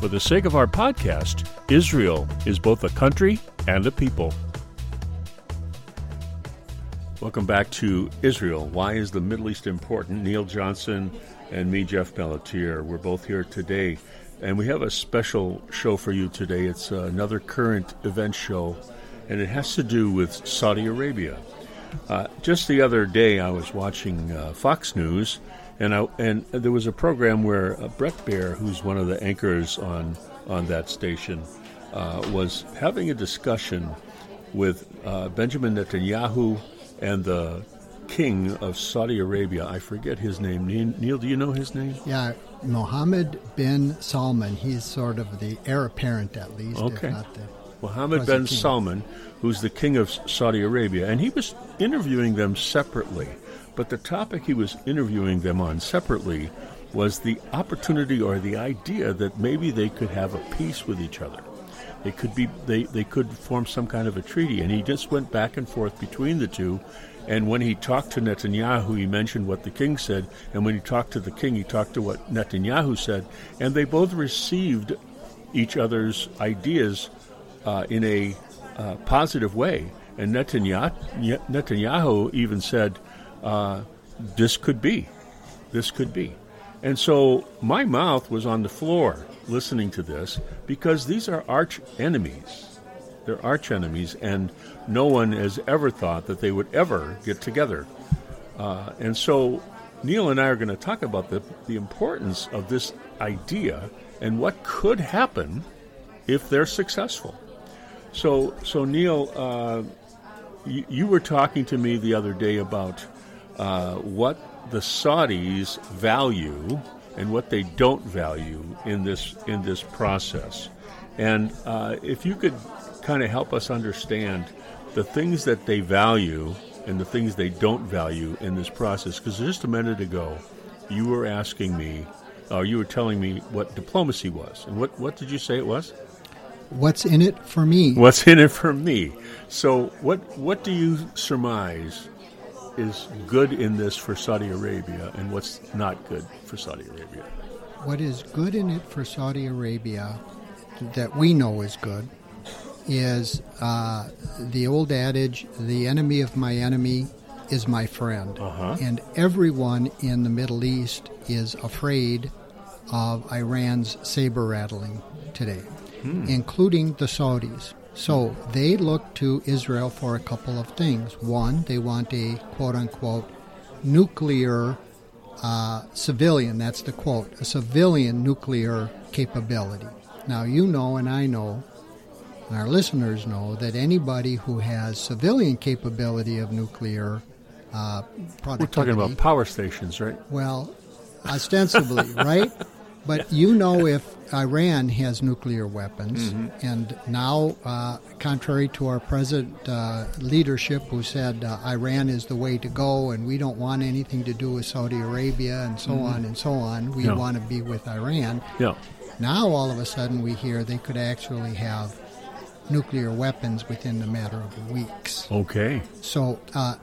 For the sake of our podcast, Israel is both a country and a people. Welcome back to Israel. Why is the Middle East important? Neil Johnson and me, Jeff Pelletier. We're both here today, and we have a special show for you today. It's another current event show, and it has to do with Saudi Arabia. Uh, just the other day, I was watching uh, Fox News, and I, and there was a program where uh, Bret Baier, who's one of the anchors on on that station, uh, was having a discussion with uh, Benjamin Netanyahu and the king of Saudi Arabia. I forget his name. Neil, do you know his name? Yeah, Mohammed bin Salman. He's sort of the heir apparent, at least. Okay. Mohammed bin. Salman, who's the king of Saudi Arabia, and he was interviewing them separately. But the topic he was interviewing them on separately was the opportunity or the idea that maybe they could have a peace with each other. They could be they, they could form some kind of a treaty. And he just went back and forth between the two. And when he talked to Netanyahu he mentioned what the king said. And when he talked to the king he talked to what Netanyahu said. And they both received each other's ideas uh, in a uh, positive way. And Netanyahu, Netanyahu even said uh, this could be. This could be. And so my mouth was on the floor listening to this because these are arch enemies. They're arch enemies, and no one has ever thought that they would ever get together. Uh, and so Neil and I are going to talk about the, the importance of this idea and what could happen if they're successful. So, so Neil, uh, you, you were talking to me the other day about uh, what the Saudis value and what they don't value in this in this process. And uh, if you could kind of help us understand the things that they value and the things they don't value in this process, because just a minute ago you were asking me, or you were telling me what diplomacy was, and what what did you say it was? What's in it for me? What's in it for me? So what what do you surmise is good in this for Saudi Arabia and what's not good for Saudi Arabia? What is good in it for Saudi Arabia that we know is good is uh, the old adage the enemy of my enemy is my friend. Uh-huh. And everyone in the Middle East is afraid of Iran's saber rattling today, hmm. including the Saudis. So they look to Israel for a couple of things. One, they want a quote unquote nuclear uh, civilian, that's the quote, a civilian nuclear capability. Now, you know, and I know, and our listeners know, that anybody who has civilian capability of nuclear uh, We're talking about power stations, right? Well, ostensibly, right? But you know, if Iran has nuclear weapons, mm-hmm. and now, uh, contrary to our present uh, leadership, who said uh, Iran is the way to go, and we don't want anything to do with Saudi Arabia, and so mm-hmm. on and so on, we yeah. want to be with Iran. Yeah. Now, all of a sudden, we hear they could actually have nuclear weapons within a matter of weeks. Okay. So, uh,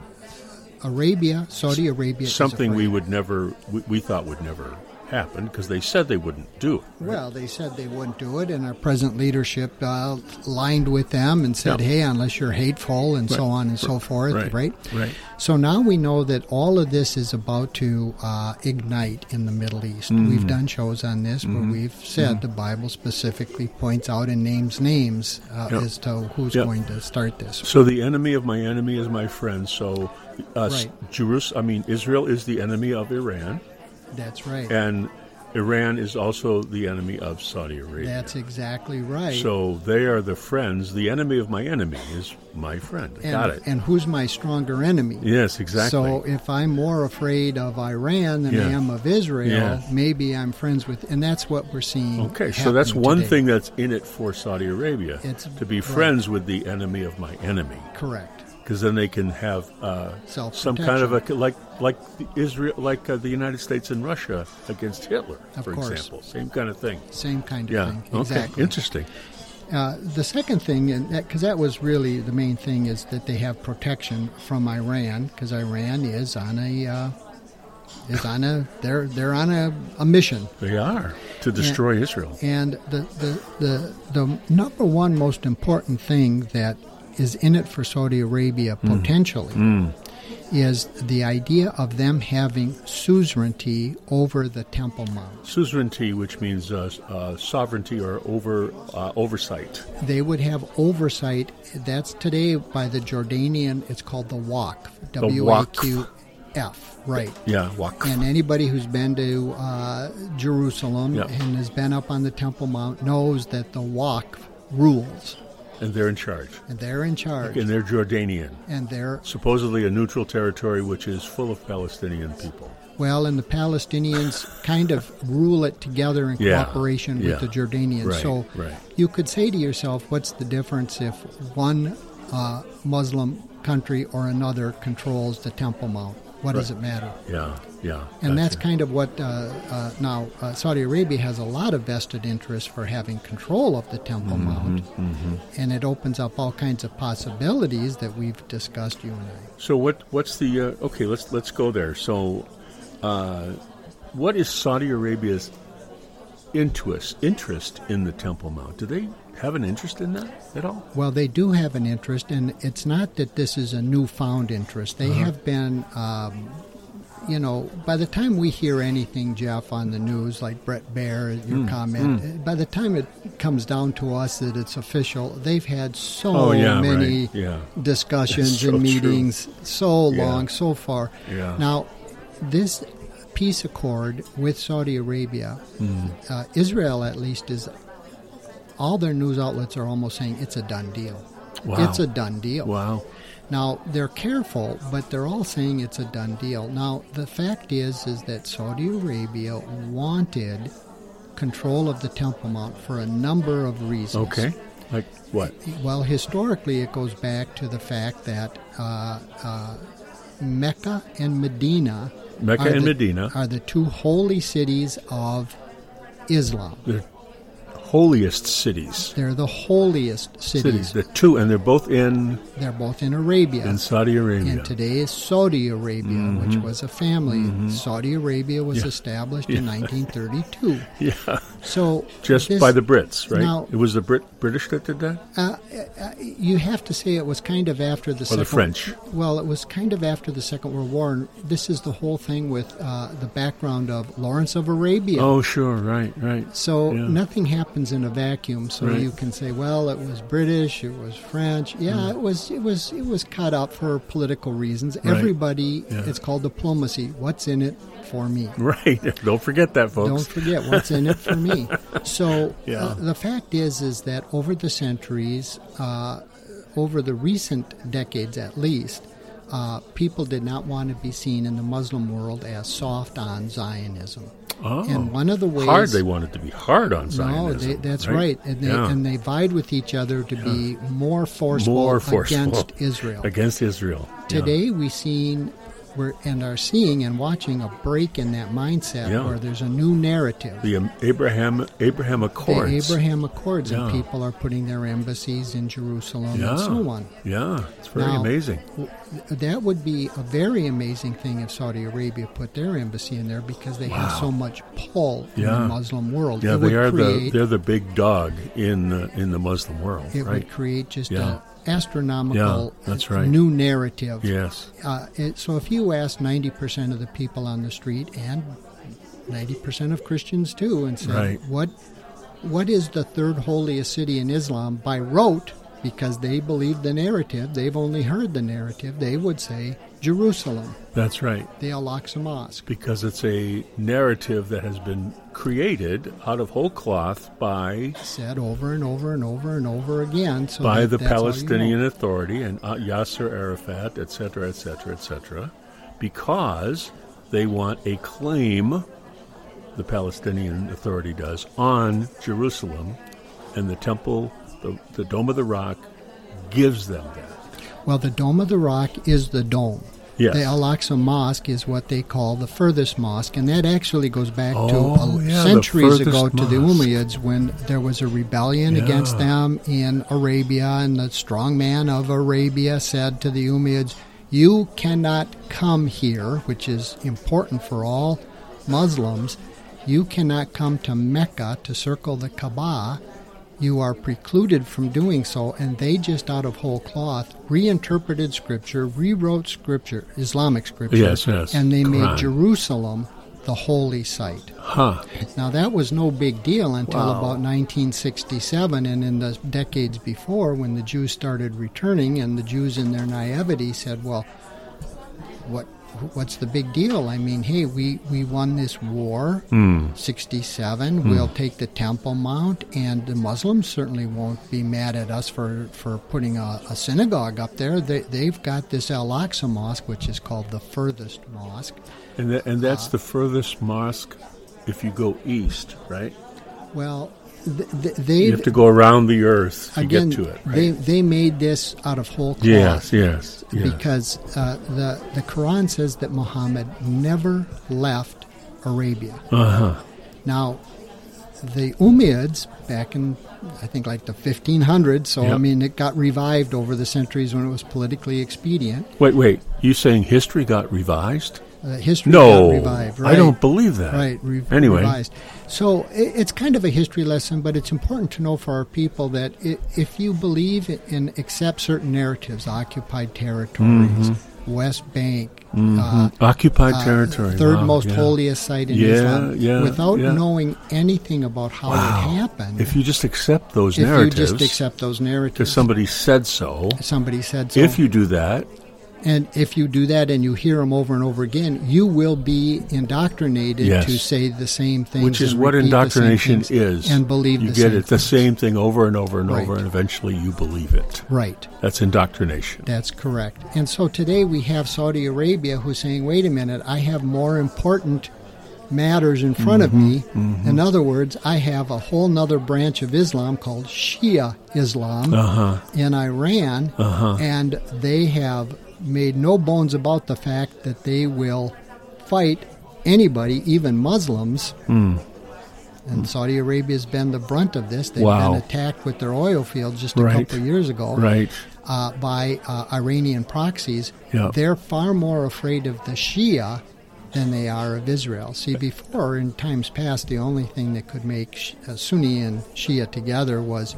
Arabia, Saudi Arabia, something we would never, we, we thought would never happen because they said they wouldn't do it. Right? Well, they said they wouldn't do it, and our present leadership uh, lined with them and said, "Hey, unless you're hateful and right. so on and so forth." Right. right. Right. So now we know that all of this is about to uh, ignite in the Middle East. Mm-hmm. We've done shows on this mm-hmm. where we've said mm-hmm. the Bible specifically points out and names names uh, yep. as to who's yep. going to start this. So the enemy of my enemy is my friend. So uh, right. Jerusalem, I mean Israel, is the enemy of Iran. That's right. And Iran is also the enemy of Saudi Arabia. That's exactly right. So they are the friends. The enemy of my enemy is my friend. And, Got it. And who's my stronger enemy? Yes, exactly. So if I'm more afraid of Iran than yeah. I am of Israel, yeah. maybe I'm friends with, and that's what we're seeing. Okay, so that's one today. thing that's in it for Saudi Arabia it's, to be right. friends with the enemy of my enemy. Correct because then they can have uh, some kind of a like like Israel, like uh, the United States and Russia against Hitler, of for course. example. Same kind of thing. Same kind of yeah. thing. Okay. Exactly. Interesting. Uh, the second thing, and because that, that, was really the main thing, is that they have protection from Iran, because Iran is on a uh, is on a they're they're on a, a mission. They are to destroy and, Israel. And the, the the the number one most important thing that is in it for Saudi Arabia hmm. potentially mm. is the idea of them having suzerainty over the Temple Mount. Suzerainty, which means uh, uh, sovereignty or over uh, oversight. They would have oversight. That's today by the Jordanian. It's called the Waqf. W A Q F. Right. Yeah, Waqf. And anybody who's been to uh, Jerusalem yep. and has been up on the Temple Mount knows that the Waqf rules. And they're in charge. And they're in charge. And they're Jordanian. And they're supposedly a neutral territory which is full of Palestinian people. Well, and the Palestinians kind of rule it together in yeah. cooperation yeah. with the Jordanians. Right. So right. you could say to yourself, what's the difference if one uh, Muslim country or another controls the Temple Mount? What right. does it matter? Yeah, yeah. And gotcha. that's kind of what uh, uh, now uh, Saudi Arabia has a lot of vested interest for having control of the Temple mm-hmm, Mount, mm-hmm. and it opens up all kinds of possibilities that we've discussed, you and I. So what? What's the uh, okay? Let's let's go there. So, uh, what is Saudi Arabia's interest interest in the Temple Mount? Do they have an interest in that at all? Well, they do have an interest, and it's not that this is a newfound interest. They uh-huh. have been, um, you know, by the time we hear anything, Jeff, on the news, like Bret Baier, your mm, comment, mm. by the time it comes down to us that it's official, they've had so oh, yeah, many right. yeah. discussions so and meetings, true. so yeah. long, so far. Now, this peace accord with Saudi Arabia, mm. uh, Israel at least is all their news outlets are almost saying it's a done deal. Wow. It's a done deal. Wow. Now they're careful, but they're all saying it's a done deal. Now the fact is, is that Saudi Arabia wanted control of the Temple Mount for a number of reasons. Okay. Like what? Well, historically, it goes back to the fact that uh, uh, Mecca and Medina, Mecca and the, Medina, are the two holy cities of Islam. They're holiest cities. They're the holiest cities. cities. The two, and they're both in. They're both in Arabia. In Saudi Arabia. And today is Saudi Arabia, mm-hmm. which was a family. Mm-hmm. Saudi Arabia was yeah. established yeah. in 1932. yeah. So just this, by the Brits, right? Now, it was the Brit British that did that. Uh, uh, you have to say it was kind of after the or second. the French. Well, it was kind of after the Second World War. And this is the whole thing with uh, the background of Lawrence of Arabia. Oh, sure, right, right. So yeah. nothing happens in a vacuum. So right. you can say, well, it was British, it was French. Yeah, mm. it was. It was. It was cut up for political reasons. Right. Everybody. Yeah. It's called diplomacy. What's in it for me? Right. Don't forget that, folks. Don't forget what's in it for me. So yeah. uh, the fact is, is that over the centuries, uh, over the recent decades at least, uh, people did not want to be seen in the Muslim world as soft on Zionism. Oh, and one of the ways hard they wanted to be hard on Zionism. No, they, that's right, right. And, they, yeah. and they vied with each other to yeah. be more forceful, more forceful against Israel. Against Israel. Today yeah. we seen we're and are seeing and watching a break in that mindset Yeah. where there's a new narrative. The um, Abraham Abraham Accords. The Abraham Accords, Yeah. and people are putting their embassies in Jerusalem Yeah. and so on. Yeah, it's very Now, amazing. w- That would be a very amazing thing if Saudi Arabia put their embassy in there because they have so much pull in the Muslim world. Yeah, it they are the they're the big dog in the, in the Muslim world, it right? would create just a astronomical Yeah, that's right. new narrative. Yes. Uh, it, so if you ask 90% of the people on the street and 90% of Christians too and say, Right. what, what is the third holiest city in Islam by rote, because they believe the narrative, they've only heard the narrative, they would say Jerusalem, That's right. the Al-Aqsa Mosque. Because it's a narrative that has been created out of whole cloth by Said over and over and over and over again. So by that- the that's all you know. Palestinian Authority and uh, Yasser Arafat, etc., etc., etc., because they want a claim, the Palestinian Authority does, on Jerusalem, and the temple, the, the Dome of the Rock, gives them that. Well, the Dome of the Rock is the dome. Yes. The Al Aqsa Mosque is what they call the furthest mosque, and that actually goes back Oh, to yeah, centuries ago to the. Umayyads when there was a rebellion Yeah. against them in Arabia, and the strong man of Arabia said to the Umayyads, You cannot come here, which is important for all Muslims. You cannot come to Mecca to circle the Kaaba you are precluded from doing so, and they just out of whole cloth reinterpreted scripture, rewrote scripture, Islamic scripture, Yes, yes. and they made Jerusalem the holy site. Huh. Now that was no big deal until Wow. about 1967, and in the decades before, when the Jews started returning, and the Jews in their naivety said, "Well, what?" What's the big deal? I mean, hey, we, we won this war, 67. We'll take the Temple Mount, and the Muslims certainly won't be mad at us for, for putting a, a synagogue up there. They, they've got this Al Aqsa Mosque, which is called the furthest mosque. And, tha- and Uh, that's the furthest mosque if you go east, right? Well, th- th- they You have to go around the earth to again, get to it, right? they they made this out of whole cloth. yes, yes, yes. Because uh, the the Quran says that Muhammad never left Arabia. Uh-huh. Now, the Umayyads back in I think like the 1500s. So I mean, it got revived over the centuries when it was politically expedient. Wait, wait. You saying history got revised? Uh, history No, revived. Right? I don't believe that. Right. Re- Anyway. revised. So i it's kind of a history lesson, but it's important to know for our people that i if you believe and accept certain narratives, occupied territories, West Bank, uh, Occupied uh, territory. third wow, most yeah. holiest site in Yeah, Islam, yeah, without knowing anything about how Wow. it happened. If you just accept those narratives, if you just accept those because narratives, somebody said so, somebody said so. if you do that, And if you do that and you hear them over and over again, you will be indoctrinated Yes. to say the same things. which is what repeat the same indoctrination is, and believe you the get it the same thing over and over and over, Right. and eventually you believe it. Right. That's indoctrination. That's correct. And so today we have Saudi Arabia who's saying, "Wait a minute, I have more important." matters in front of me Mm-hmm, in other words i have a whole nother branch of islam called shia islam Uh-huh. in Iran, and they have made no bones about the fact that they will fight anybody, even Muslims. Hmm. And Saudi Arabia's been the brunt of this. They've Wow. been attacked with their oil fields just a Right. couple of years ago Right. uh, by uh, Iranian proxies. Yeah. They're far more afraid of the Shia than they are of Israel. See, before in times past, the only thing that could make uh, Sunni and Shia together was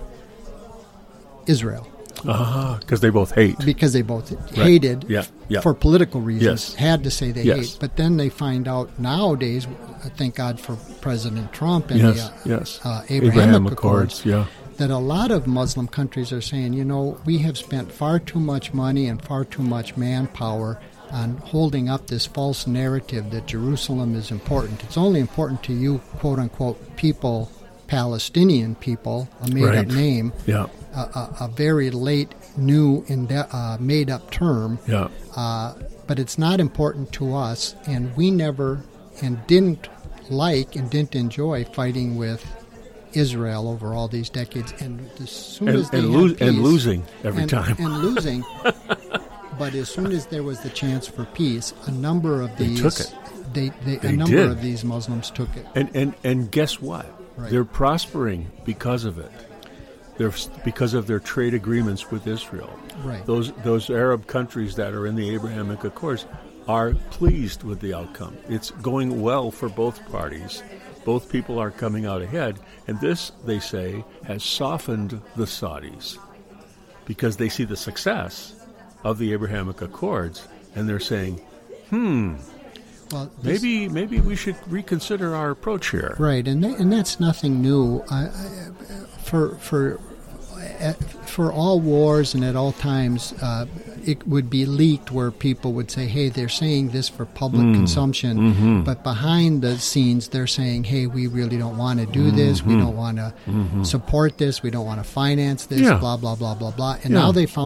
Israel Uh-huh. Because they both hate. because they both hated Yeah, yeah. for political reasons. Yes. Had to say they Yes. hate, but then they find out nowadays. uh, Thank God for President Trump and yes, the uh, yes. uh, Abrahamic, Accords, yeah. that a lot of Muslim countries are saying, you know, we have spent far too much money and far too much manpower on holding up this false narrative that Jerusalem is important. It's only important to you, quote unquote, people, Palestinian people, a made up name, Yeah, a, a, a very late, new, inde- uh, made up term. yeah. Uh, but it's not important to us, and we never and didn't like and didn't enjoy fighting with Israel over all these decades. And as soon And, as they and, lo- and losing every and, time. and losing. but as soon as there was the chance for peace, a number of these. They took it. They, they, They a number did. of these Muslims took it. And and and guess what? Right. They're prospering because of it. They're because of their trade agreements with Israel. Right. Those those Arab countries that are in the Abrahamic Accords are pleased with the outcome. It's going well for both parties. Both people are coming out ahead, and this, they say, has softened the Saudis because they see the success of the Abrahamic Accords, and they're saying, hmm, Well, this- maybe maybe we should reconsider our approach here. Right, and and that's nothing new. I, I, for for for all wars and at all times, uh, it would be leaked where people would say, "Hey, they're saying this for public Hmm. consumption," Mm-hmm. but behind the scenes, they're saying, "Hey, we really don't want to do this. We don't want to support this. We don't want to finance this. Mm-hmm. Yeah. Blah blah blah blah blah." And Yeah. now they found.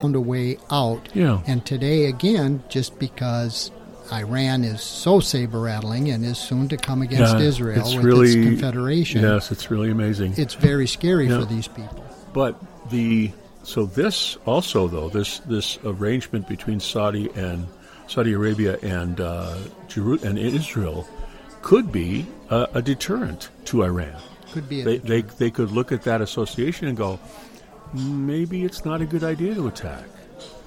found a way out. Yeah. And today, again, just because Iran is so saber rattling and is soon to come against Yeah, Israel it's with really, its confederation, Yes, it's really amazing. it's very scary Yeah. for these people. But the so this also though this this arrangement between Saudi and Saudi Arabia and uh, Jeru- and Israel could be a, a deterrent to Iran. Could be a They, they they could look at that association and go, maybe it's not a good idea to attack.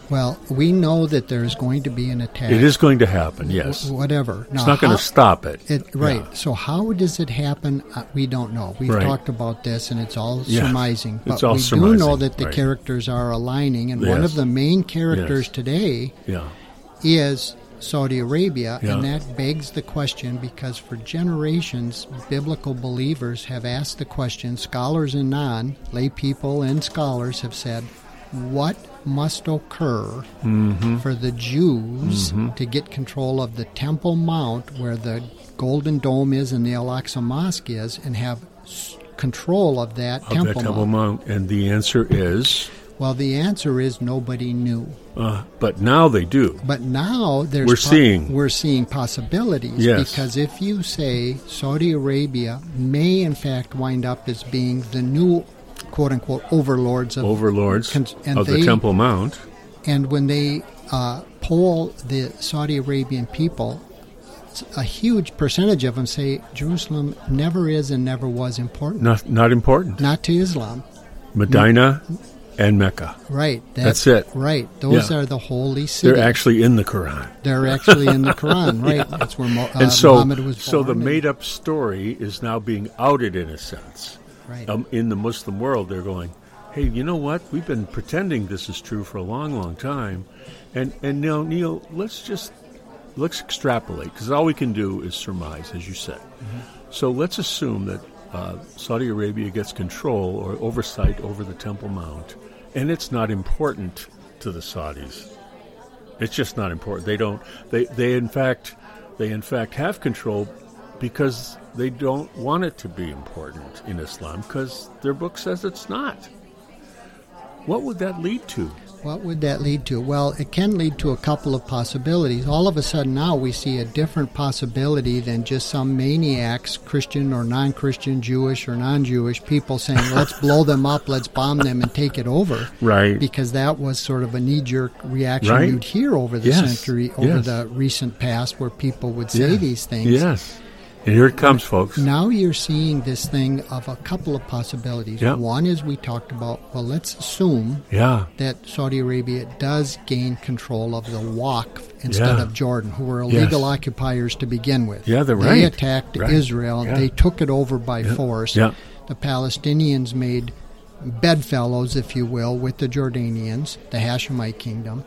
Well, we know that there's going to be an attack. It is going to happen. Yes, Wh- Whatever. it's not going to stop it. It, right. Yeah. So how does it happen? Uh, we don't know. We've Right. talked about this, and it's all Yeah. surmising. But It's all we do know that the right. characters are aligning, and one of the main characters Yes. today Yeah. is Saudi Arabia, and that begs the question because for generations, biblical believers have asked the question, scholars and non, lay people and scholars have said, what must occur Mm-hmm. for the Jews to get control of the Temple Mount where the Golden Dome is and the Al Aqsa Mosque is and have control of that Of Temple, that Temple Mount? Mount, and the answer is, Well, the answer is nobody knew. uh, but now they do. But now there's We're seeing. we're seeing possibilities Yes. because if you say Saudi Arabia may in fact wind up as being the new quote unquote overlords of Overlords Cons- of they- the Temple Mount. and when they uh, poll the Saudi Arabian people, a huge percentage of them say Jerusalem never is and never was important, Not not important. not to Islam. Medina and Mecca. Right. That's it. Right. Those Yeah. are the holy cities. They're actually in the Quran. They're actually in the Quran, right? That's where Mo- uh, and so, Muhammad was born. so the made-up story is now being outed in a sense. Right. Um, in the Muslim world, they're going, "Hey, you know what? We've been pretending this is true for a long, long time, and and now, Neil, let's just let's extrapolate because all we can do is surmise, as you said. So let's assume that uh, Saudi Arabia gets control or oversight over the Temple Mount, and it's not important to the Saudis. It's just not important. They don't. They they in fact they in fact have control because they don't want it to be important in Islam because their book says it's not. What would that lead to? What would that lead to? Well, it can lead to a couple of possibilities. All of a sudden now we see a different possibility than just some maniacs, Christian or non Christian, Jewish or non Jewish, people saying, let's blow them up, let's bomb them and take it over. Right. Because that was sort of a knee jerk reaction Right. you'd hear over the Yes. century, over Yes. the recent past, where people would say Yeah. these things. Yes. And here it comes, folks. Now you're seeing this thing of a couple of possibilities. Yeah. One is we talked about, well, let's assume Yeah. that Saudi Arabia does gain control of the Waqf instead Yeah. of Jordan, who were illegal Yes. occupiers to begin with. Yeah, they're They right. attacked Right. Israel. Yeah. They took it over by force. Yeah. The Palestinians made bedfellows, if you will, with the Jordanians, the Hashemite kingdom.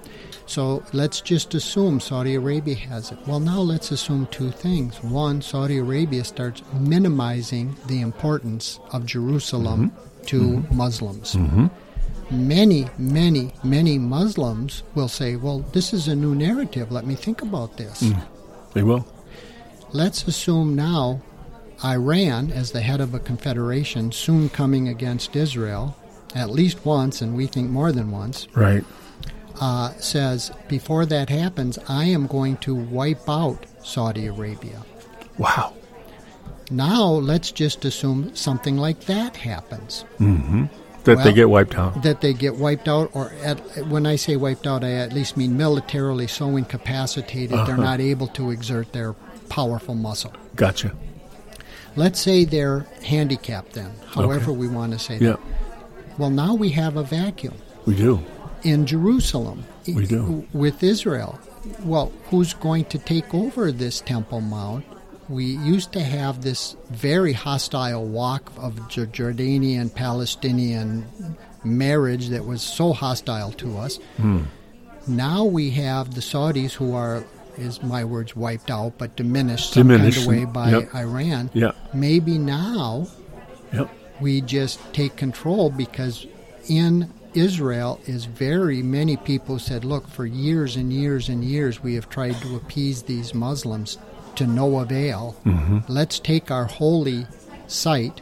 So let's just assume Saudi Arabia has it. Well, now let's assume two things. One, Saudi Arabia starts minimizing the importance of Jerusalem Mm-hmm. to Muslims. many, many, many Muslims will say, well, this is a new narrative. Let me think about this. Mm. They will. Let's assume now Iran, as the head of a confederation, soon coming against Israel, at least once, and we think more than once. Right. Uh, says, before that happens, I am going to wipe out Saudi Arabia. Wow. Now let's just assume something like that happens. Mm-hmm. That well, they get wiped out. That they get wiped out, or at, when I say wiped out, I at least mean militarily so incapacitated uh-huh. they're not able to exert their powerful muscle. Gotcha. Let's say they're handicapped then, however okay. we want to say yeah. that. Well, now we have a vacuum. We do. In Jerusalem. We do. With Israel. Well, who's going to take over this Temple Mount? we used to have this very hostile Waqf of Jordanian Palestinian marriage that was so hostile to us. Hmm. Now we have the Saudis who are, is my words, wiped out, but diminished some diminished. kind of way by yep. Iran. Yep. Maybe now yep. we just take control because in Israel is very many people said, look, for years and years and years we have tried to appease these Muslims to no avail. Mm-hmm. Let's take our holy site,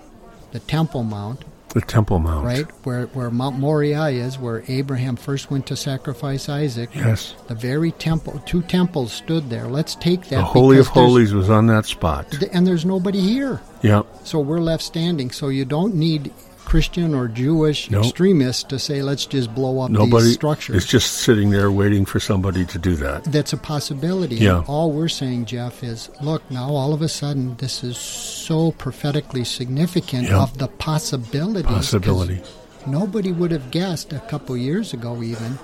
the Temple Mount. The Temple Mount. Right? Where, where Mount Moriah is, where Abraham first went to sacrifice Isaac. Yes. The very temple, two temples stood there. Let's take that. The Holy of Holies was on that spot. And there's nobody here. Yeah. So we're left standing. So you don't need Christian or Jewish nope. extremists to say, let's just blow up Nobody, these structures. It's just sitting there waiting for somebody to do that. That's a possibility. Yeah. And all we're saying, Jeff, is look, now all of a sudden this is so prophetically significant of the possibility. Possibility. Nobody would have guessed a couple years ago, even.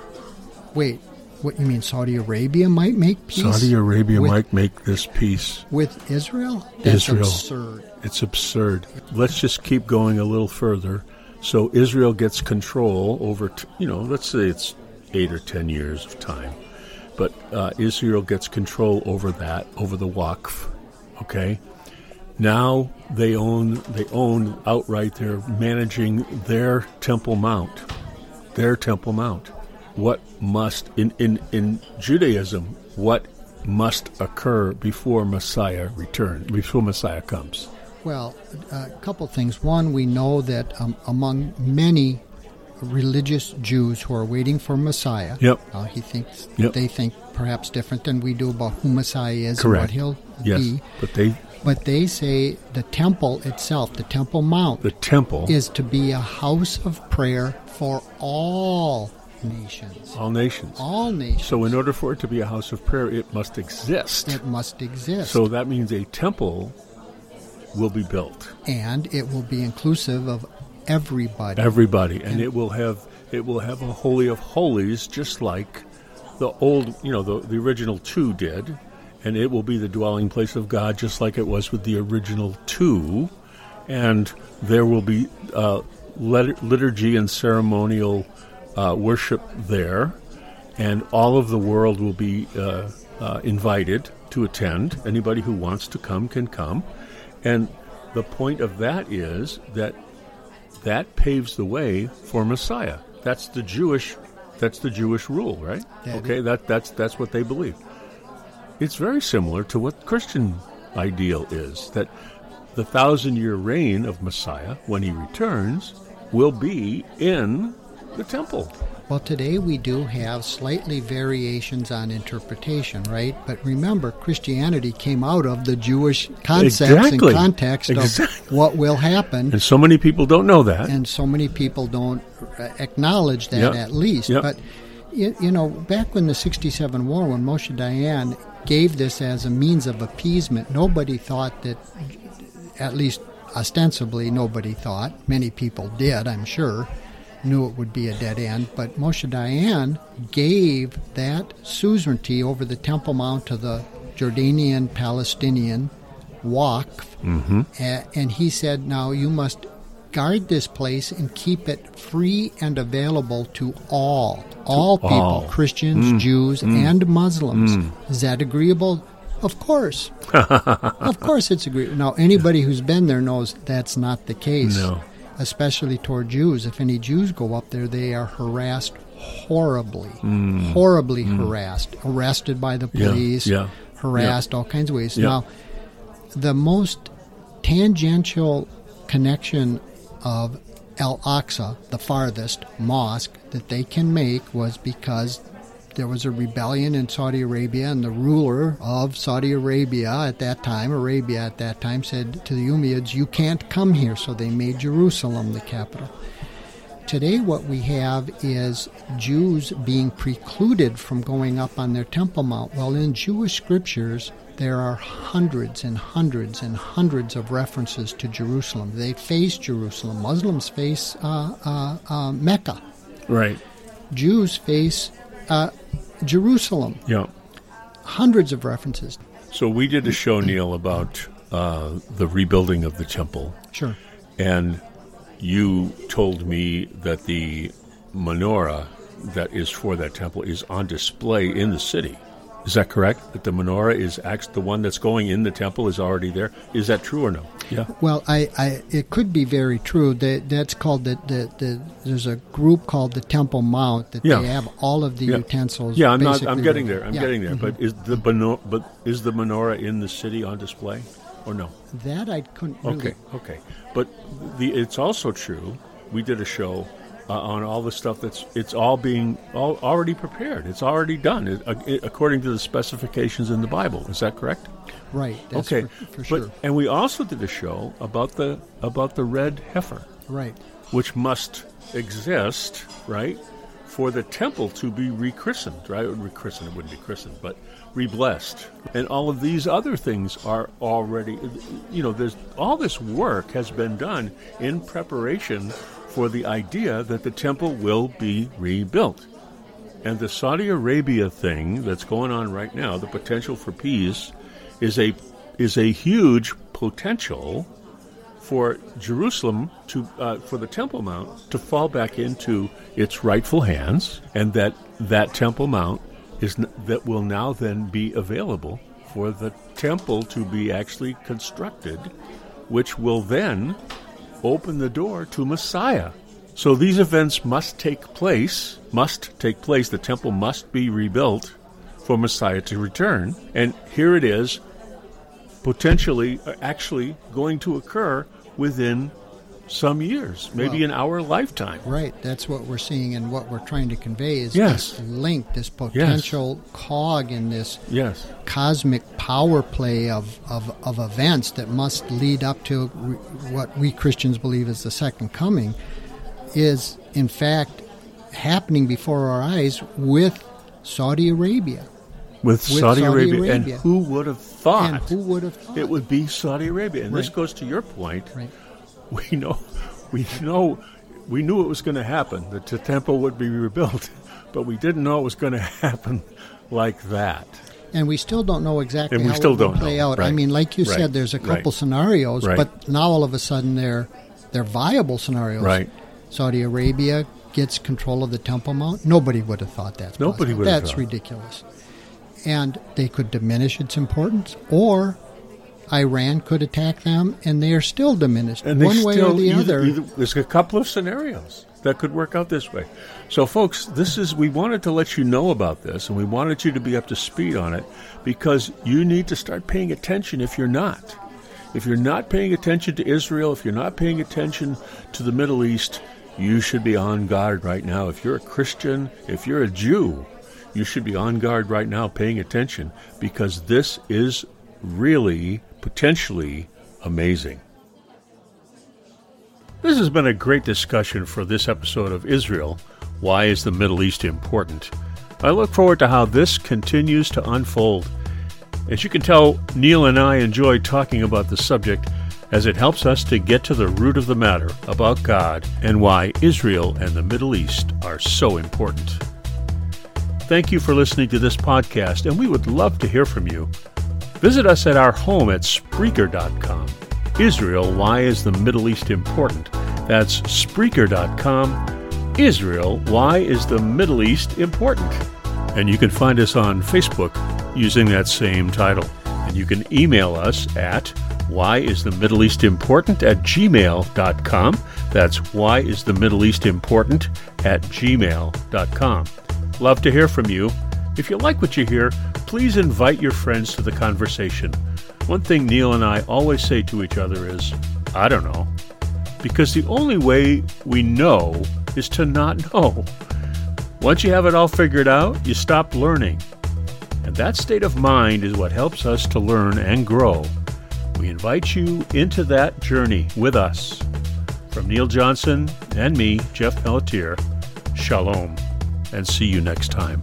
Wait, what you mean? Saudi Arabia might make peace. Saudi Arabia with, might make this peace with Israel. That's Israel. absurd. It's absurd. Let's just keep going a little further. So Israel gets control over, t- you know, let's say it's eight or ten years of time, but uh, Israel gets control over that, over the Waqf. Okay, now they own they own outright. They're managing their Temple Mount, their Temple Mount. What must in in in Judaism? What must occur before Messiah returns, before Messiah comes? Well, a couple things. One, we know that um, among many religious Jews who are waiting for Messiah, yep. Uh, he thinks yep. they think perhaps different than we do about who Messiah is Correct. and what he'll yes, be. But they but they say the temple itself, the Temple Mount, the temple is to be a house of prayer for all nations. All nations. All nations. So, in order for it to be a house of prayer, it must exist. It must exist. So that means a temple will be built, and it will be inclusive of everybody. Everybody, and, and it will have it will have a holy of holies, just like the old, you know, the the original two did, and it will be the dwelling place of God, just like it was with the original two, and there will be uh, liturgy and ceremonial uh, worship there, and all of the world will be uh, uh, invited to attend. Anybody who wants to come can come. And the point of that is that that paves the way for Messiah. That's the Jewish that's the Jewish rule, right? okay, that that's that's what they believe. It's very similar to what Christian ideal is that the thousand year reign of Messiah when he returns will be in the temple. Well, today we do have slightly variations on interpretation, right? But remember, Christianity came out of the Jewish concepts exactly. and context exactly. of what will happen. And so many people don't know that. And so many people don't uh, acknowledge that yep. at least. Yep. But, you, you know, back when the 67 war, when Moshe Dayan gave this as a means of appeasement, nobody thought that, at least ostensibly, nobody thought. Many people did, I'm sure knew it would be a dead end, but Moshe Dayan gave that suzerainty over the Temple Mount to the Jordanian Palestinian Waqf, mm-hmm. and he said, now you must guard this place and keep it free and available to all, all people, all. Christians, mm. Jews, mm. and Muslims. Mm. Is that agreeable? Of course. of course it's agreeable. Now, anybody who's been there knows that's not the case. No especially toward Jews. If any Jews go up there, they are harassed horribly, mm. horribly mm. harassed, arrested by the police, yeah. Yeah. harassed yeah. all kinds of ways. Now, the most tangential connection of Al Aqsa, the farthest mosque that they can make, was because there was a rebellion in Saudi Arabia, and the ruler of Saudi Arabia at that time, Arabia at that time, said to the Umayyads, You can't come here. So they made Jerusalem the capital. Today, what we have is Jews being precluded from going up on their Temple Mount. Well, in Jewish scriptures, there are hundreds and hundreds and hundreds of references to Jerusalem. They face Jerusalem. Muslims face uh, uh, uh, Mecca. Right. Jews face uh, Jerusalem. Yeah. Hundreds of references. So we did a show, Neil, about uh, the rebuilding of the temple. Sure. And you told me that the menorah that is for that temple is on display in the city. Is that correct? That the menorah is actually the one that's going in the temple is already there. Is that true or no? Yeah. Well, I, I it could be very true. That that's called the, the, the there's a group called the Temple Mount that yeah. they have all of the yeah. utensils. Yeah, I'm not. I'm getting there. I'm yeah. getting there. Mm-hmm. But is the menorah, but is the menorah in the city on display or no? That I couldn't. Really. Okay. Okay. But the it's also true. We did a show uh, on all the stuff that's it's all being all already prepared. It's already done it, uh, it, according to the specifications in the Bible. Is that correct? Right. okay. For, for sure. But, and we also did a show about the about the red heifer. Right. Which must exist, right, for the temple to be rechristened, right? Rechristened, it wouldn't be christened, but reblessed. And all of these other things are already, you know, there's all this work has been done in preparation for the idea that the temple will be rebuilt. And the Saudi Arabia thing that's going on right now, the potential for peace, is a is a huge potential for Jerusalem to uh, for the Temple Mount to fall back into its rightful hands, and that that Temple Mount is that will now then be available for the temple to be actually constructed, which will then open the door to Messiah. So these events must take place, must take place. The temple must be rebuilt for Messiah to return. And here it is, potentially, uh, actually going to occur within some years, maybe well, in our lifetime. Right. That's what we're seeing, and what we're trying to convey is yes. this link, this potential yes. cog in this yes. cosmic power play of, of, of events that must lead up to re- what we Christians believe is the second coming, is in fact happening before our eyes with Saudi Arabia. With, with Saudi, Saudi Arabia. Arabia. and who would have thought? And who would have thought it would be Saudi Arabia? And right. this goes to your point. Right we know, we know, we knew it was going to happen. That the temple would be rebuilt, but we didn't know it was going to happen like that. And we still don't know exactly and we how still it will play know. out. Right. I mean, like you right. said, there's a couple right. scenarios, but now all of a sudden they're they're viable scenarios. Right. Saudi Arabia gets control of the Temple Mount. Nobody would have thought that's nobody possible. would. That's thought. ridiculous. And they could diminish its importance, or Iran could attack them, and they are still diminished one way or the either, other. Either, there's a couple of scenarios that could work out this way. So, folks, this is we wanted to let you know about this, and we wanted you to be up to speed on it because you need to start paying attention. If you're not, if you're not paying attention to Israel, if you're not paying attention to the Middle East, you should be on guard right now. If you're a Christian, if you're a Jew, you should be on guard right now, paying attention because this is really potentially amazing. This has been a great discussion for this episode of Israel Why is the Middle East Important? I look forward to how this continues to unfold. As you can tell, Neil and I enjoy talking about the subject as it helps us to get to the root of the matter about God and why Israel and the Middle East are so important. Thank you for listening to this podcast, and we would love to hear from you. Visit us at our home at Spreaker.com. Israel, why is the Middle East important? That's Spreaker.com. Israel, why is the Middle East important? And you can find us on Facebook using that same title. And you can email us at Why is the Middle East important at gmail.com. That's why is the Middle East important at gmail.com. Love to hear from you. If you like what you hear, please invite your friends to the conversation. One thing Neil and I always say to each other is, I don't know. Because the only way we know is to not know. Once you have it all figured out, you stop learning. And that state of mind is what helps us to learn and grow. We invite you into that journey with us. From Neil Johnson and me, Jeff Pelletier, shalom, and see you next time.